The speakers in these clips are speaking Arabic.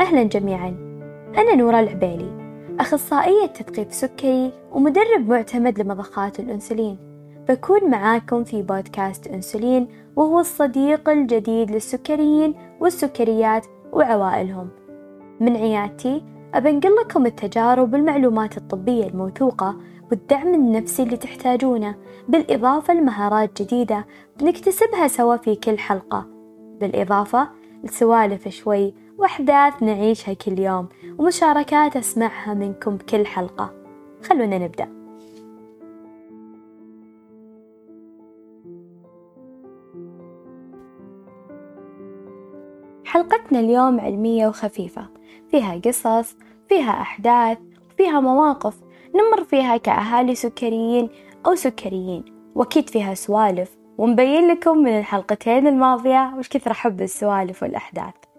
أهلا جميعا. أنا نورا العبيلي أخصائية تثقيف سكري ومدرب معتمد لمضخات الأنسولين. بكون معاكم في بودكاست أنسولين وهو الصديق الجديد للسكريين والسكريات وعوائلهم. من عيادتي أبنقل لكم التجارب والمعلومات الطبية الموثوقة والدعم النفسي اللي تحتاجونه بالإضافة لمهارات جديدة بنكتسبها سوا في كل حلقة. بالإضافة لسوالف شوي وأحداث نعيشها كل يوم ومشاركات أسمعها منكم بكل حلقة. خلونا نبدأ. حلقتنا اليوم علمية وخفيفة. فيها قصص فيها أحداث وفيها مواقف. نمر فيها كأهالي سكريين أو سكريين. وأكيد فيها سوالف. ونبين لكم من الحلقتين الماضية وش كثر أحب السوالف والأحداث.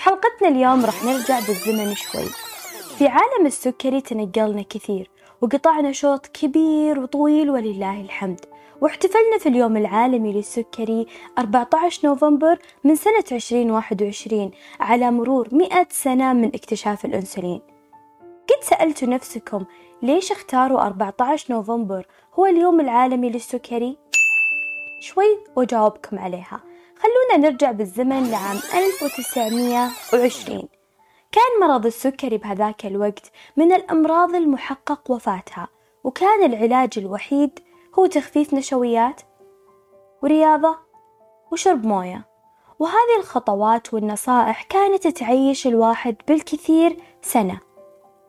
حلقتنا اليوم راح نرجع بالزمن شوي. في عالم السكري تنقلنا كثير وقطعنا شوط كبير وطويل ولله الحمد. واحتفلنا في اليوم العالمي للسكري 14 نوفمبر من سنة 2021 على مرور 100 سنة من اكتشاف الأنسولين. قد سألتوا نفسكم ليش اختاروا 14 نوفمبر هو اليوم العالمي للسكري؟ شوي وجاوبكم عليها. خلونا نرجع بالزمن لعام 1920 كان مرض السكري بهذاك الوقت من الأمراض المحقق وفاتها وكان العلاج الوحيد هو تخفيف نشويات ورياضة وشرب موية. وهذه الخطوات والنصائح كانت تعيش الواحد بالكثير سنة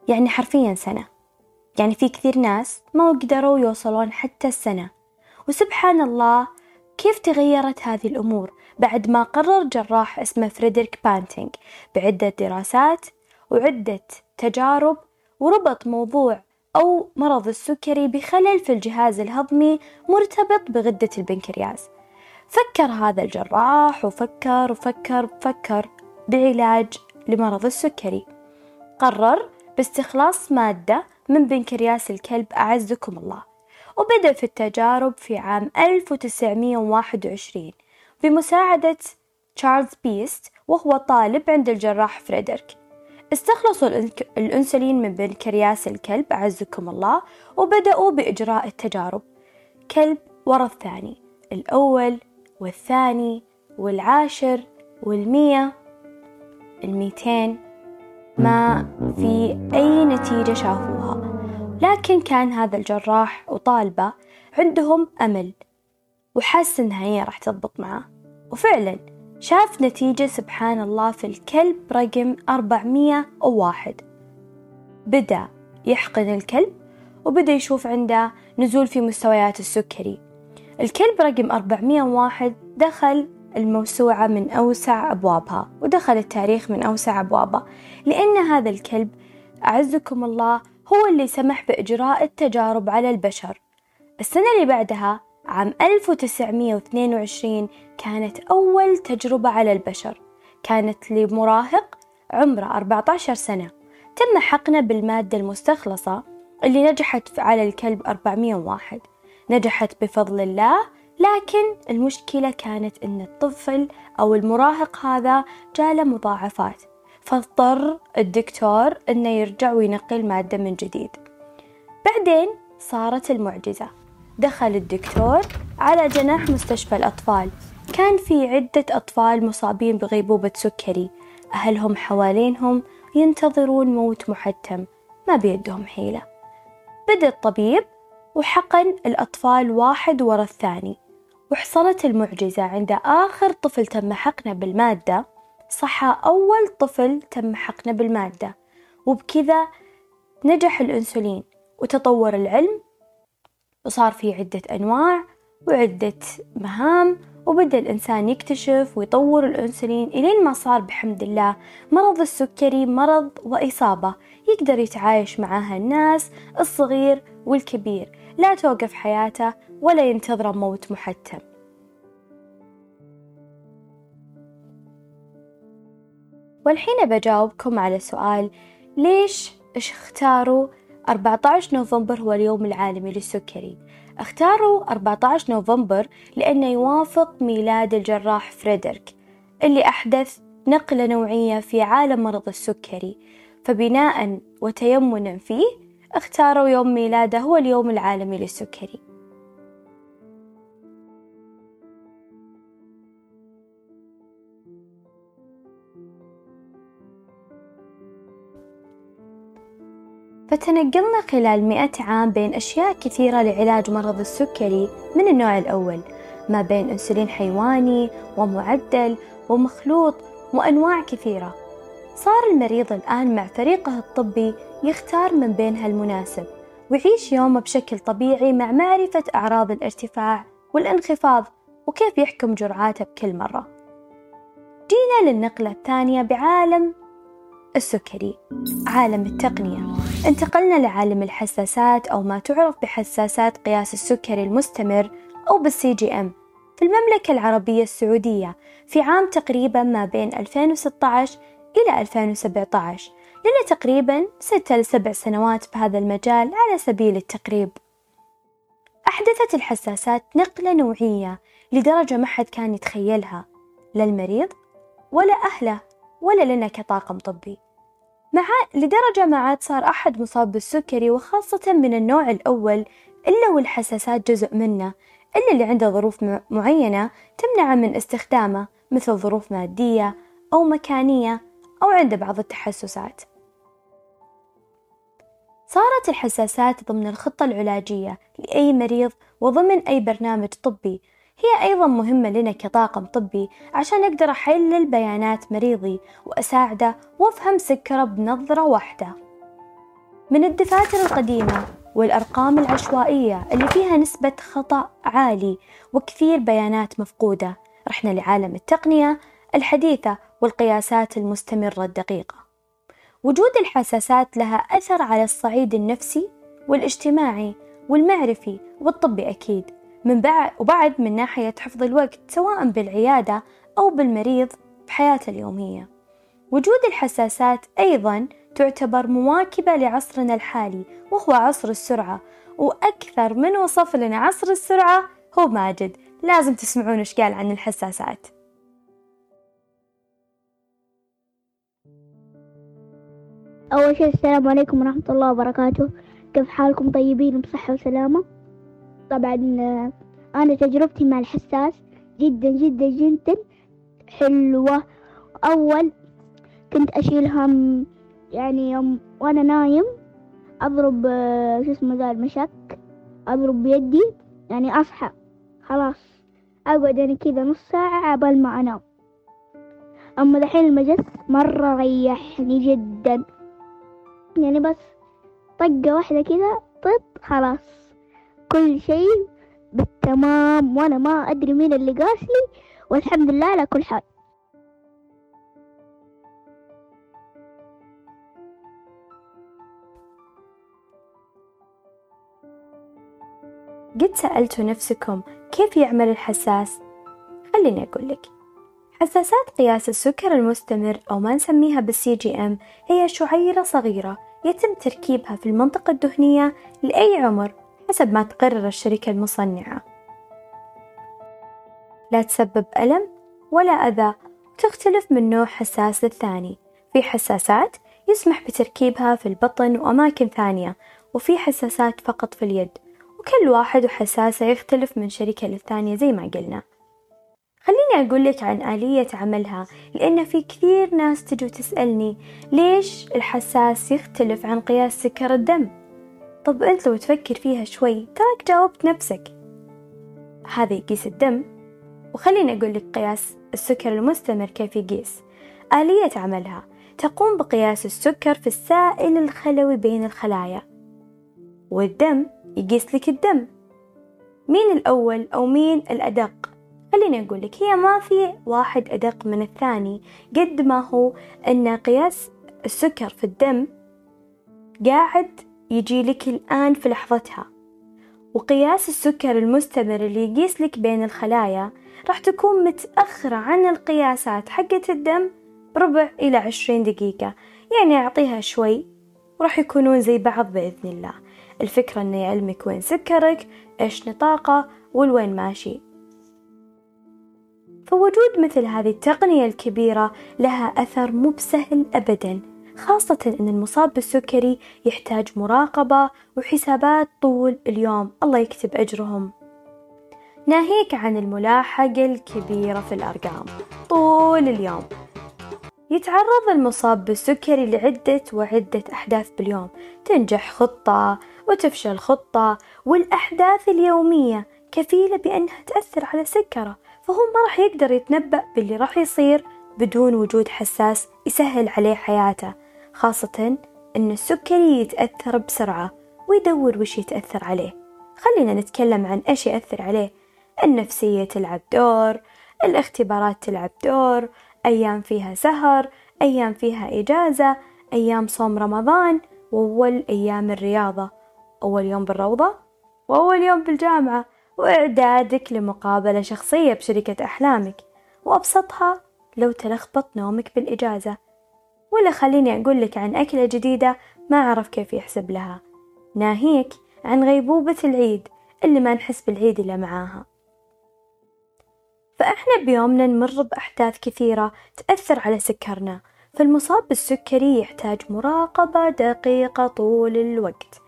يعني حرفيا سنة. يعني في كثير ناس ما قدروا يوصلون حتى السنة. وسبحان الله كيف تغيرت هذه الأمور بعد ما قرر جراح اسمه فريدريك بانتينغ؟ بعدة دراسات وعدة تجارب وربط موضوع أو مرض السكري بخلل في الجهاز الهضمي مرتبط بغدة البنكرياس. فكر هذا الجراح وفكر وفكر وفكر بعلاج لمرض السكري. قرر باستخلاص مادة من بنكرياس الكلب أعزكم الله. وبدأ في التجارب في عام 1921 بمساعدة تشارلز بيست وهو طالب عند الجراح فريدريك. استخلصوا الأنسولين من بنكرياس الكلب أعزكم الله وبدأوا بإجراء التجارب. كلب ورا الثاني الأول والثاني والعاشر والمية الميتين. ما في أي نتيجة شافوها لكن كان هذا الجراح وطالبة عندهم أمل وحس إنها هي راح تضبط معاه. وفعلا شاف نتيجة سبحان الله في الكلب رقم أربعمية وواحد. بدأ يحقن الكلب وبدأ يشوف عنده نزول في مستويات السكري. الكلب رقم أربعمية وواحد دخل الموسوعة من أوسع أبوابها ودخل التاريخ من أوسع أبوابه. لأن هذا الكلب أعزكم الله هو اللي سمح بإجراء التجارب على البشر. السنة اللي بعدها عام 1922 كانت أول تجربة على البشر. كانت لمراهق عمره 14 سنة. تم حقنه بالمادة المستخلصة اللي نجحت على الكلب 401 نجحت بفضل الله لكن المشكلة كانت إن الطفل أو المراهق هذا جاله مضاعفات. فاضطر الدكتور إنه يرجع وينقي المادة من جديد. بعدين صارت المعجزة. دخل الدكتور على جناح مستشفى الأطفال. كان في عدة أطفال مصابين بغيبوبة سكري. أهلهم حوالينهم ينتظرون موت محتم. ما بيدهم حيلة. بدأ الطبيب وحقن الأطفال واحد ورا الثاني. وحصلت المعجزة عند آخر طفل تم حقنه بالمادة. صحى أول طفل تم حقنه بالمادة وبكذا نجح الأنسولين وتطور العلم وصار في عدة أنواع وعدة مهام وبدأ الإنسان يكتشف ويطور الأنسولين إلين ما صار بحمد الله مرض السكري مرض وإصابة يقدر يتعايش معها الناس الصغير والكبير لا توقف حياته ولا ينتظر موت محتم. والحين بجاوبكم على سؤال ليش إيش اختاروا 14 نوفمبر هو اليوم العالمي للسكري؟ اختاروا 14 نوفمبر لأنه يوافق ميلاد الجراح فريدريك اللي أحدث نقلة نوعية في عالم مرض السكري. فبناء وتيمنا فيه اختاروا يوم ميلاده هو اليوم العالمي للسكري. فتنقلنا خلال مئة عام بين أشياء كثيرة لعلاج مرض السكري من النوع الأول ما بين أنسولين حيواني ومعدل ومخلوط وأنواع كثيرة. صار المريض الآن مع فريقه الطبي يختار من بينها المناسب ويعيش يومه بشكل طبيعي مع معرفة أعراض الارتفاع والانخفاض وكيف يحكم جرعاته بكل مرة. جينا للنقلة الثانية بعالم السكري. عالم التقنية. انتقلنا لعالم الحساسات أو ما تعرف بحساسات قياس السكري المستمر أو بال CGM في المملكة العربية السعودية في عام تقريبا ما بين 2016 إلى 2017 لنا تقريبا ستة لسبع سنوات بهذا المجال على سبيل التقريب. أحدثت الحساسات نقلة نوعية لدرجة ما حد كان يتخيلها لا المريض ولا أهله. ولا لنا كطاقم طبي. مع لدرجة ما عاد صار أحد مصاب بالسكري وخاصة من النوع الأول إلا والحساسات جزء منه إلا اللي عنده ظروف معينة تمنعه من استخدامه مثل ظروف مادية أو مكانية أو عنده بعض التحسسات. صارت الحساسات ضمن الخطة العلاجية لأي مريض وضمن أي برنامج طبي هي أيضا مهمة لنا كطاقم طبي عشان أقدر أحلل بيانات مريضي وأساعده وأفهم سكره بنظرة واحدة. من الدفاتر القديمة والأرقام العشوائية اللي فيها نسبة خطأ عالي وكثير بيانات مفقودة رحنا لعالم التقنية الحديثة والقياسات المستمرة الدقيقة. وجود الحساسات لها أثر على الصعيد النفسي والإجتماعي والمعرفي والطبي أكيد. من بعد وبعد من ناحية حفظ الوقت سواء بالعيادة أو بالمريض بحياته اليومية. وجود الحساسات أيضا تعتبر مواكبة لعصرنا الحالي وهو عصر السرعة. وأكثر من وصف لنا عصر السرعة هو ماجد. لازم تسمعون إيش قال عن الحساسات. أول شيء السلام عليكم ورحمة الله وبركاته. كيف حالكم طيبين بصحة وسلامة؟ طبعا أنا تجربتي مع الحساس جدا جدا جدا حلوة. أول كنت أشيلهم يعني يوم وأنا نايم أضرب شو اسمه ذا المشك أضرب بيدي يعني أصحى خلاص. أقعد يعني كذا نص ساعة عبال ما أنام. أما دحين المجس مرة ريحني جدا. يعني بس طقة واحدة كذا طب خلاص. كل شيء بالتمام وأنا ما أدري مين اللي قاسلي والحمد لله على كل حال قد سألتوا نفسكم كيف يعمل الحساس؟ خليني أقول لك حساسات قياس السكر المستمر أو ما نسميها بالسي جي أم هي شعيرة صغيرة يتم تركيبها في المنطقة الدهنية لأي عمر حسب ما تقرر الشركة المصنعة. لا تسبب ألم ولا أذى تختلف من نوع حساس للثاني. في حساسات يسمح بتركيبها في البطن وأماكن ثانية وفي حساسات فقط في اليد. وكل واحد وحساسة يختلف من شركة للثانية زي ما قلنا. خليني أقول لك عن آلية عملها لأن في كثير ناس تجي تسألني ليش الحساس يختلف عن قياس سكر الدم؟ طب أنت لو تفكر فيها شوي تراك جاوبت نفسك. هذا يقيس الدم. وخليني أقول لك قياس السكر المستمر كيف يقيس. آلية عملها. تقوم بقياس السكر في السائل الخلوي بين الخلايا. والدم يقيس لك الدم. مين الأول أو مين الأدق؟ خليني أقول لك هي ما في واحد أدق من الثاني قد ما هو أن قياس السكر في الدم قاعد يجي لك الآن في لحظتها. وقياس السكر المستمر اللي يقيس لك بين الخلايا راح تكون متأخرة عن القياسات حقة الدم بربع إلى عشرين دقيقة يعني أعطيها شوي وراح يكونون زي بعض بإذن الله. الفكرة إنه يعلمك وين سكرك إيش نطاقه والوين ماشي. فوجود مثل هذه التقنية الكبيرة لها أثر مو بسهل أبدا. خاصة أن المصاب بالسكري يحتاج مراقبة وحسابات طول اليوم. الله يكتب أجرهم. ناهيك عن الملاحقة الكبيرة في الأرقام. طول اليوم. يتعرض المصاب بالسكري لعدة وعدة أحداث باليوم. تنجح خطة وتفشل خطة والأحداث اليومية كفيلة بأنها تأثر على سكرة فهو ما راح يقدر يتنبأ باللي راح يصير بدون وجود حساس يسهل عليه حياته. خاصة أن السكري يتأثر بسرعة ويدور وش يتأثر عليه. خلينا نتكلم عن إيش يأثر عليه. النفسية تلعب دور الاختبارات تلعب دور أيام فيها سهر أيام فيها إجازة أيام صوم رمضان وأول أيام الرياضة. أول يوم بالروضة وأول يوم بالجامعة. وإعدادك لمقابلة شخصية بشركة أحلامك. وأبسطها لو تلخبط نومك بالإجازة. ولا خليني أقول لك عن أكلة جديدة ما أعرف كيف يحسب لها. ناهيك عن غيبوبة العيد اللي ما نحس بالعيد إلا معاها. فإحنا بيومنا نمر بأحداث كثيرة تأثر على سكرنا فالمصاب بالسكري يحتاج مراقبة دقيقة طول الوقت.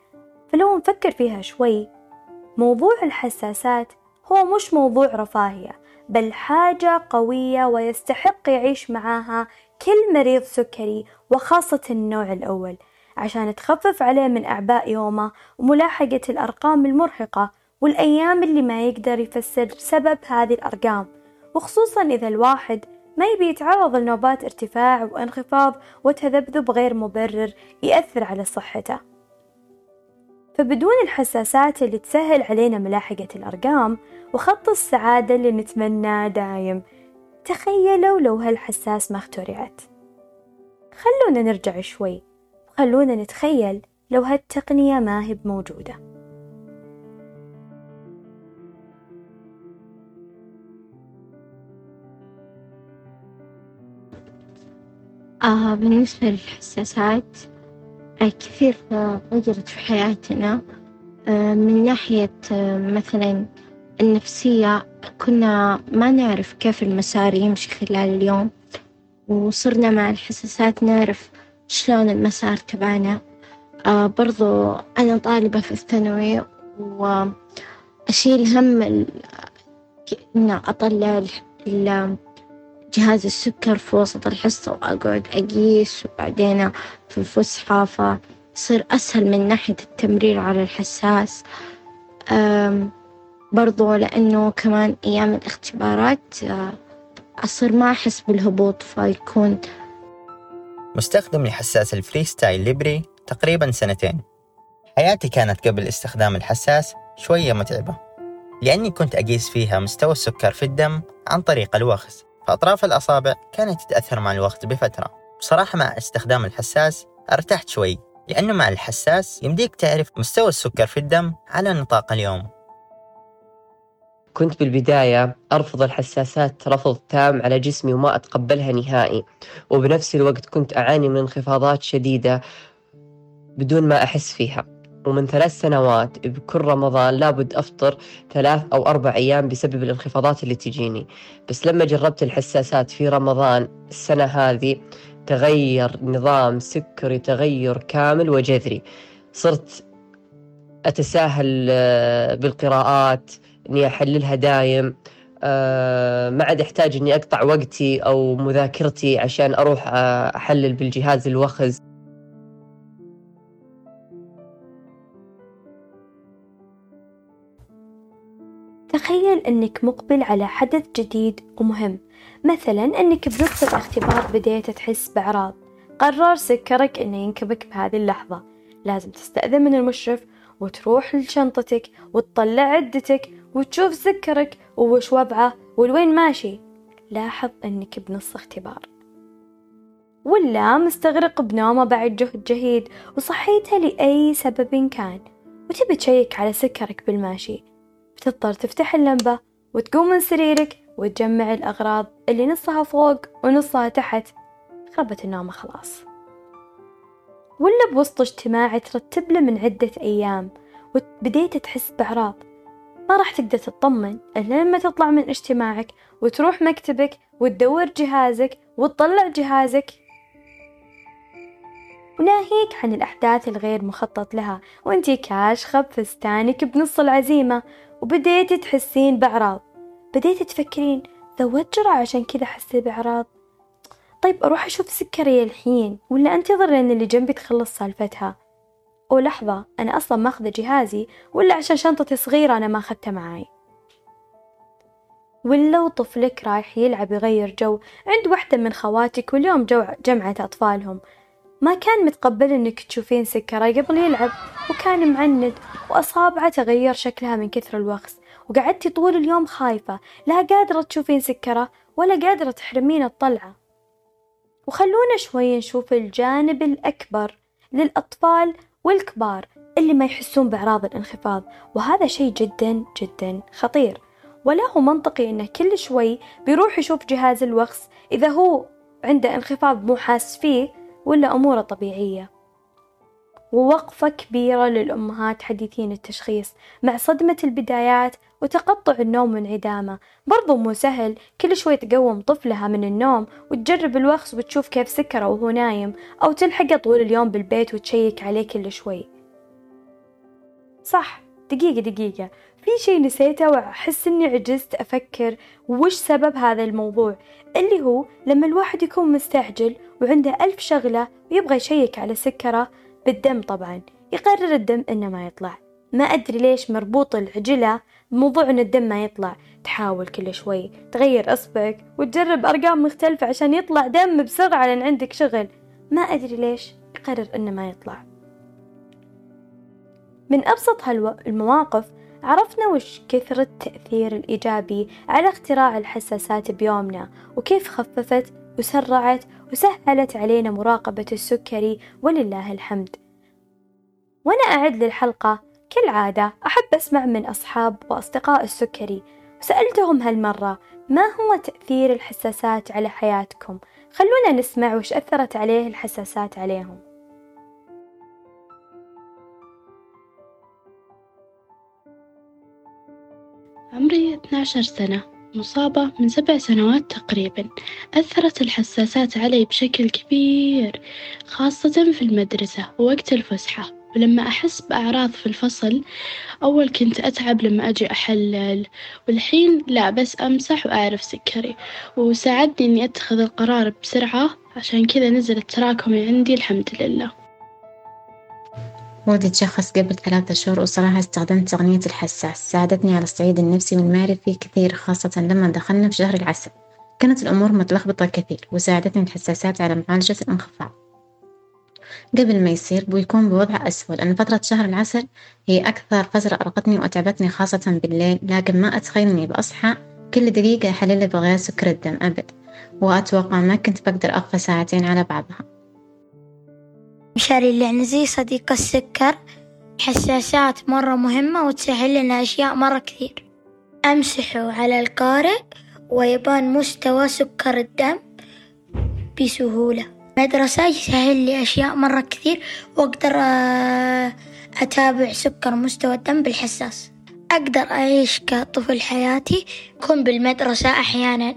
فلو نفكر فيها شوي موضوع الحساسات هو مش موضوع رفاهية بل حاجة قوية ويستحق يعيش معاها كل مريض سكري وخاصة النوع الأول عشان تخفف عليه من أعباء يومه وملاحقة الأرقام المرهقة والأيام اللي ما يقدر يفسر سبب هذه الأرقام. وخصوصا إذا الواحد ما يبي يتعرض لنوبات ارتفاع وانخفاض وتذبذب غير مبرر يأثر على صحته. فبدون الحساسات اللي تسهل علينا ملاحقة الأرقام وخط السعادة اللي نتمناه دايم. تخيلوا لو هالحساس ما اخترعت. خلونا نرجع شوي. خلونا نتخيل لو هالتقنية ما هي موجودة آه بالنسبة للحساسات كثير غيرت في حياتنا آه من ناحية آه مثلا النفسية كنا ما نعرف كيف المسار يمشي خلال اليوم وصرنا مع الحساسات نعرف شلون المسار تبعنا. آه برضو أنا طالبة في الثانوي وأشيل هم إن أطلع جهاز السكر في وسط الحصة وأقعد أقيس وبعدين في الفسحة فيصير أسهل من ناحية التمرير على الحساس. برضو لأنه كمان أيام الاختبارات يصير ما أحس بالهبوط فيكون. مستخدم لحساس الفريستايل ليبري تقريبا سنتين. حياتي كانت قبل استخدام الحساس شوية متعبة لأني كنت أقيس فيها مستوى السكر في الدم عن طريق الوخز فأطراف الأصابع كانت تتأثر مع الوقت بفترة. بصراحة مع استخدام الحساس ارتحت شوي لأنه مع الحساس يمديك تعرف مستوى السكر في الدم على نطاق اليوم. كنت بالبداية أرفض الحساسات رفض تام على جسمي وما أتقبلها نهائي. وبنفس الوقت كنت أعاني من انخفاضات شديدة بدون ما أحس فيها. ومن ثلاث سنوات بكل رمضان لابد أفطر ثلاث أو أربع أيام بسبب الانخفاضات اللي تجيني. بس لما جربت الحساسات في رمضان السنة هذه تغير نظام سكري تغير كامل وجذري. صرت أتساهل آه، بالقراءات إني أحللها دايم. آه، ما عاد أحتاج إني أقطع وقتي أو مذاكرتي عشان أروح آه، أحلل بالجهاز الوخز. تخيل أنك مقبل على حدث جديد ومهم. مثلا أنك بنص الاختبار بديت تحس بأعراض. قرر سكرك أنه ينكبك بهذه اللحظة. لازم تستأذن من المشرف وتروح لشنطتك وتطلع عدتك وتشوف سكرك ووش وضعه والوين ماشي. لاحظ أنك بنص اختبار. ولا مستغرق بنومة بعد جهد جهيد وصحيته لأي سبب كان. وتبي تشيك على سكرك بالماشي. بتضطر تفتح اللمبة وتقوم من سريرك وتجمع الأغراض اللي نصها فوق ونصها تحت. خربت النومة خلاص. ولا بوسط اجتماع ترتب له من عدة أيام وبديت تحس بأعراض. ما راح تقدر تطمن. إلا لما تطلع من اجتماعك وتروح مكتبك وتدور جهازك وتطلع جهازك. وناهيك عن الأحداث الغير مخطط لها وانتي كاشخة بفستانك بنص العزيمة وبديتي تحسين بأعراض. بديتي تفكرين زودت جرعة عشان كذا حسيت بأعراض. طيب أروح أشوف سكري الحين ولا أنتظر لأن اللي جنبي تخلص سالفتها؟ ولحظة أنا أصلا ماخذة جهازي ولا عشان شنطتي صغيرة أنا ما أخذتها معاي. ولا وطفلك رايح يلعب يغير جو عند واحدة من خواتك واليوم جو جمعة أطفالهم. ما كان متقبل إنك تشوفين سكرة قبل يلعب وكان معند وأصابعه تغير شكلها من كثر الوخز وقعدتي طول اليوم خايفة. لا قادرة تشوفين سكرة ولا قادرة تحرمين الطلعة. وخلونا شوي نشوف الجانب الأكبر للأطفال والكبار اللي ما يحسون بأعراض الانخفاض وهذا شيء جدا جدا خطير. ولا هو منطقي إنه كل شوي بيروح يشوف جهاز الوخز إذا هو عنده انخفاض مو حاس فيه ولا أموره طبيعية. ووقفة كبيرة للأمهات حديثين التشخيص مع صدمة البدايات وتقطع النوم وانعدامه برضو مو سهل كل شوي تقوم طفلها من النوم وتجرب الوخز وتشوف كيف سكره وهو نايم أو تلحقه طول اليوم بالبيت وتشيك عليه كل شوي. صح دقيقة دقيقة. في شي نسيته وأحس إني عجزت أفكر وش سبب هذا الموضوع؟ اللي هو لما الواحد يكون مستعجل وعنده ألف شغلة ويبغى يشيك على سكره بالدم طبعا. يقرر الدم إنه ما يطلع. ما أدري ليش مربوط العجلة بموضوع إن الدم ما يطلع. تحاول كل شوي. تغير إصبعك. وتجرب أرقام مختلفة عشان يطلع دم بسرعة لأن عندك شغل. ما أدري ليش يقرر إنه ما يطلع. من أبسط هالمواقف عرفنا وش كثر التأثير الإيجابي على اختراع الحساسات بيومنا وكيف خففت وسرعت وسهلت علينا مراقبة السكري ولله الحمد. وأنا أعد للحلقة كالعادة أحب أسمع من أصحاب وأصدقاء السكري. وسألتهم هالمرة ما هو تأثير الحساسات على حياتكم؟ خلونا نسمع وش أثرت عليه الحساسات عليهم. عمري 12 سنة. مصابة من سبع سنوات تقريبا. أثرت الحساسات علي بشكل كبير خاصة في المدرسة ووقت الفسحة. ولما أحس بأعراض في الفصل أول كنت أتعب لما أجي أحلل. والحين لا بس أمسح وأعرف سكري. وساعدني إني أتخذ القرار بسرعة. عشان كذا نزل التراكمي عندي الحمد لله. مودي تشخص قبل ثلاثة شهور وصراحة استخدمت تقنية الحساس. ساعدتني على الصعيد النفسي والمعرفي كثير خاصة لما دخلنا في شهر العسل. كانت الأمور متلخبطة كثير وساعدتني الحساسات على معالجة الانخفاض. قبل ما يصير بيكون بوضع أسوأ لأن فترة شهر العسل هي أكثر فترة أرقتني وأتعبتني خاصة بالليل. لكن ما أتخيل إني بأصحى كل دقيقة أحلل بغير سكر الدم أبد. وأتوقع ما كنت بقدر أقفى ساعتين على بعضها. مشاري اللي يعني زي صديق السكر. حساسات مرة مهمة وتسهل لنا أشياء مرة كثير. أمسحه على القارئ ويبان مستوى سكر الدم بسهولة. مدرسة يسهل لي أشياء مرة كثير وأقدر آه، أتابع سكر مستوى الدم بالحساس. أقدر أعيش كطفل حياتي يكون بالمدرسة أحيانا.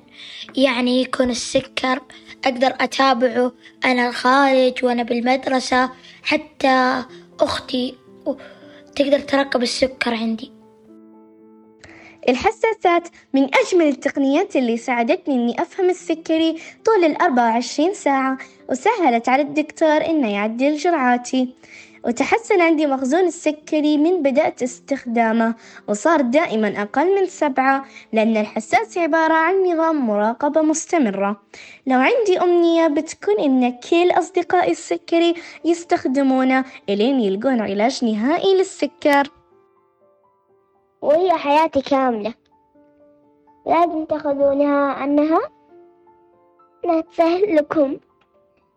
يعني يكون السكر أقدر أتابعه أنا الخارج وأنا بالمدرسة حتى أختي تقدر تراقب السكر عندي. الحساسات من أجمل التقنيات اللي ساعدتني إني أفهم السكري طول الأربعة وعشرين ساعة وسهلت على الدكتور إنه يعدل جرعاتي. وتحسن عندي مخزون السكري من بدأت استخدامه وصار دائما أقل من سبعة لأن الحساس عبارة عن نظام مراقبة مستمرة. لو عندي أمنية بتكون إن كل أصدقائي السكري يستخدمونه إلين يلقون علاج نهائي للسكر. وهي حياتي كاملة. لازم تاخذونها عنها. لا تسهل لكم.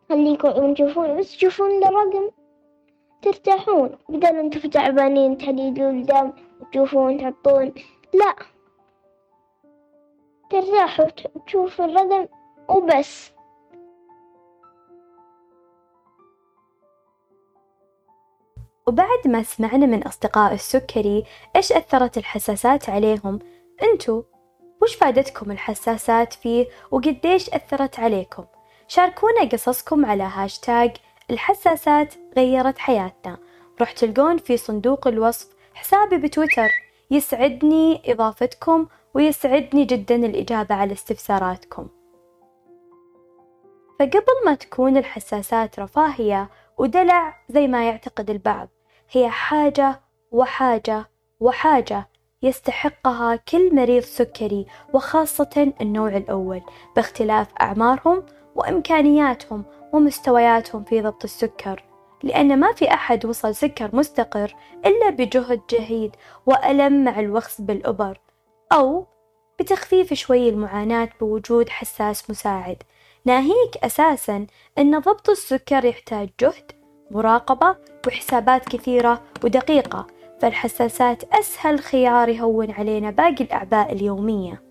خليكم تشوفون بس تشوفون الرقم ترتاحون؟ بدل أنتم تعبانين تحليلون الدم وتشوفون تحطون. لا. ترتاحوا تشوفوا الرقم وبس. وبعد ما سمعنا من أصدقاء السكري إيش أثرت الحساسات عليهم أنتوا وش فادتكم الحساسات فيه وقديش أثرت عليكم؟ شاركونا قصصكم على هاشتاج الحساسات غيرت حياتنا. راح تلقون في صندوق الوصف حسابي بتويتر. يسعدني إضافتكم ويسعدني جدا الإجابة على استفساراتكم. فقبل ما تكون الحساسات رفاهية ودلع زي ما يعتقد البعض هي حاجة وحاجة وحاجة يستحقها كل مريض سكري وخاصة النوع الأول باختلاف أعمارهم وإمكانياتهم ومستوياتهم في ضبط السكر لأن ما في أحد وصل سكر مستقر إلا بجهد جهيد وألم مع الوخز بالإبر أو بتخفيف شوي المعاناة بوجود حساس مساعد. ناهيك أساسا أن ضبط السكر يحتاج جهد مراقبة وحسابات كثيرة ودقيقة فالحساسات أسهل خيار يهون علينا باقي الأعباء اليومية.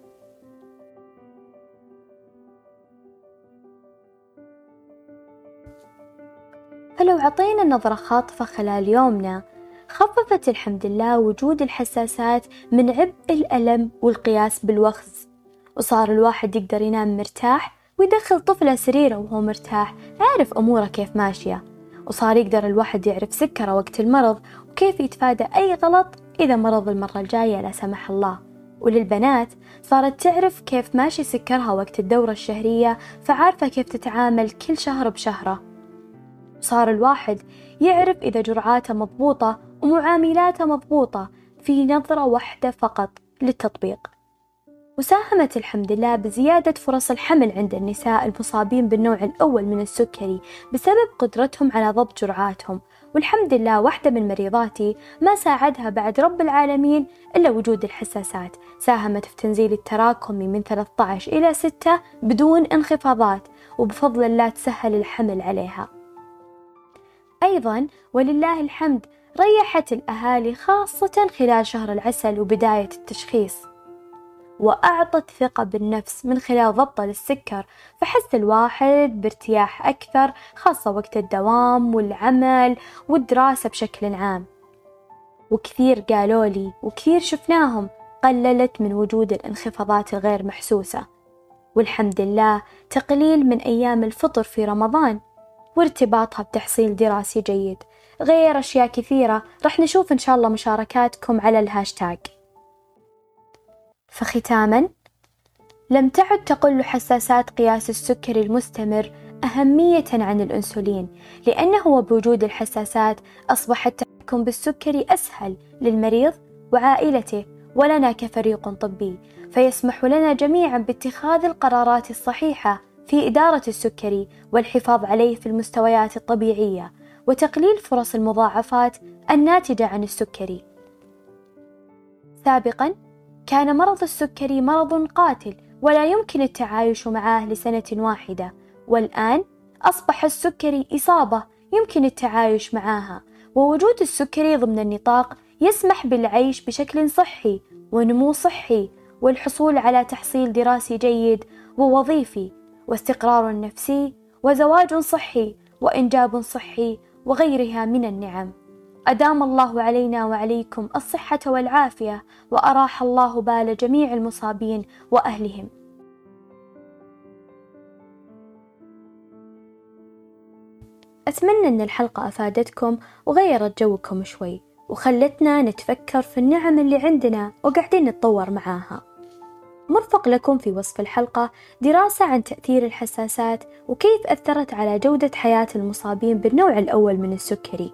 فلو عطينا نظرة خاطفة خلال يومنا خففت الحمد لله وجود الحساسات من عبء الألم والقياس بالوخز. وصار الواحد يقدر ينام مرتاح ويدخل طفلة سريرة وهو مرتاح عارف أموره كيف ماشية. وصار يقدر الواحد يعرف سكره وقت المرض وكيف يتفادى أي غلط إذا مرض المرة الجاية لا سمح الله. وللبنات صارت تعرف كيف ماشي سكرها وقت الدورة الشهرية فعارفة كيف تتعامل كل شهر بشهرة. صار الواحد يعرف إذا جرعاته مضبوطة ومعاملاته مضبوطة في نظرة واحدة فقط للتطبيق. وساهمت الحمد لله بزيادة فرص الحمل عند النساء المصابين بالنوع الأول من السكري بسبب قدرتهم على ضبط جرعاتهم. والحمد لله واحدة من مريضاتي ما ساعدها بعد رب العالمين إلا وجود الحساسات. ساهمت في تنزيل التراكمي من 13 إلى 6 بدون انخفاضات وبفضل الله تسهل الحمل عليها. أيضا ولله الحمد ريحت الأهالي خاصة خلال شهر العسل وبداية التشخيص وأعطت ثقة بالنفس من خلال ضبطه للسكر فحس الواحد بارتياح أكثر خاصة وقت الدوام والعمل والدراسة بشكل عام. وكثير قالوا لي وكثير شفناهم قللت من وجود الانخفاضات الغير محسوسة. والحمد لله تقليل من أيام الفطر في رمضان وارتباطها بتحصيل دراسي جيد. غير أشياء كثيرة راح نشوف إن شاء الله مشاركاتكم على الهاشتاج. فختاما لم تعد تقل حساسات قياس السكري المستمر أهمية عن الأنسولين لأنه وبوجود الحساسات أصبح التحكم بالسكري أسهل للمريض وعائلته ولنا كفريق طبي فيسمح لنا جميعا باتخاذ القرارات الصحيحة في إدارة السكري والحفاظ عليه في المستويات الطبيعية وتقليل فرص المضاعفات الناتجة عن السكري. سابقا كان مرض السكري مرض قاتل ولا يمكن التعايش معه لسنة واحدة، والآن أصبح السكري إصابة يمكن التعايش معها، ووجود السكري ضمن النطاق يسمح بالعيش بشكل صحي ونمو صحي والحصول على تحصيل دراسي جيد ووظيفي واستقرار نفسي وزواج صحي وإنجاب صحي وغيرها من النعم. أدام الله علينا وعليكم الصحة والعافية وأراح الله بال جميع المصابين وأهلهم. أتمنى أن الحلقة أفادتكم وغيرت جوكم شوي وخلتنا نتفكر في النعم اللي عندنا وقاعدين نتطور معاها. مرفق لكم في وصف الحلقة دراسة عن تأثير الحساسات وكيف أثرت على جودة حياة المصابين بالنوع الأول من السكري.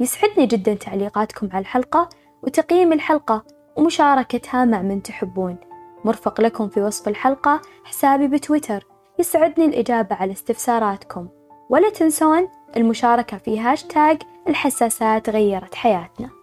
يسعدني جدا تعليقاتكم على الحلقة وتقييم الحلقة ومشاركتها مع من تحبون. مرفق لكم في وصف الحلقة حسابي بتويتر. يسعدني الإجابة على استفساراتكم. ولا تنسون المشاركة في هاشتاج الحساسات غيرت حياتنا.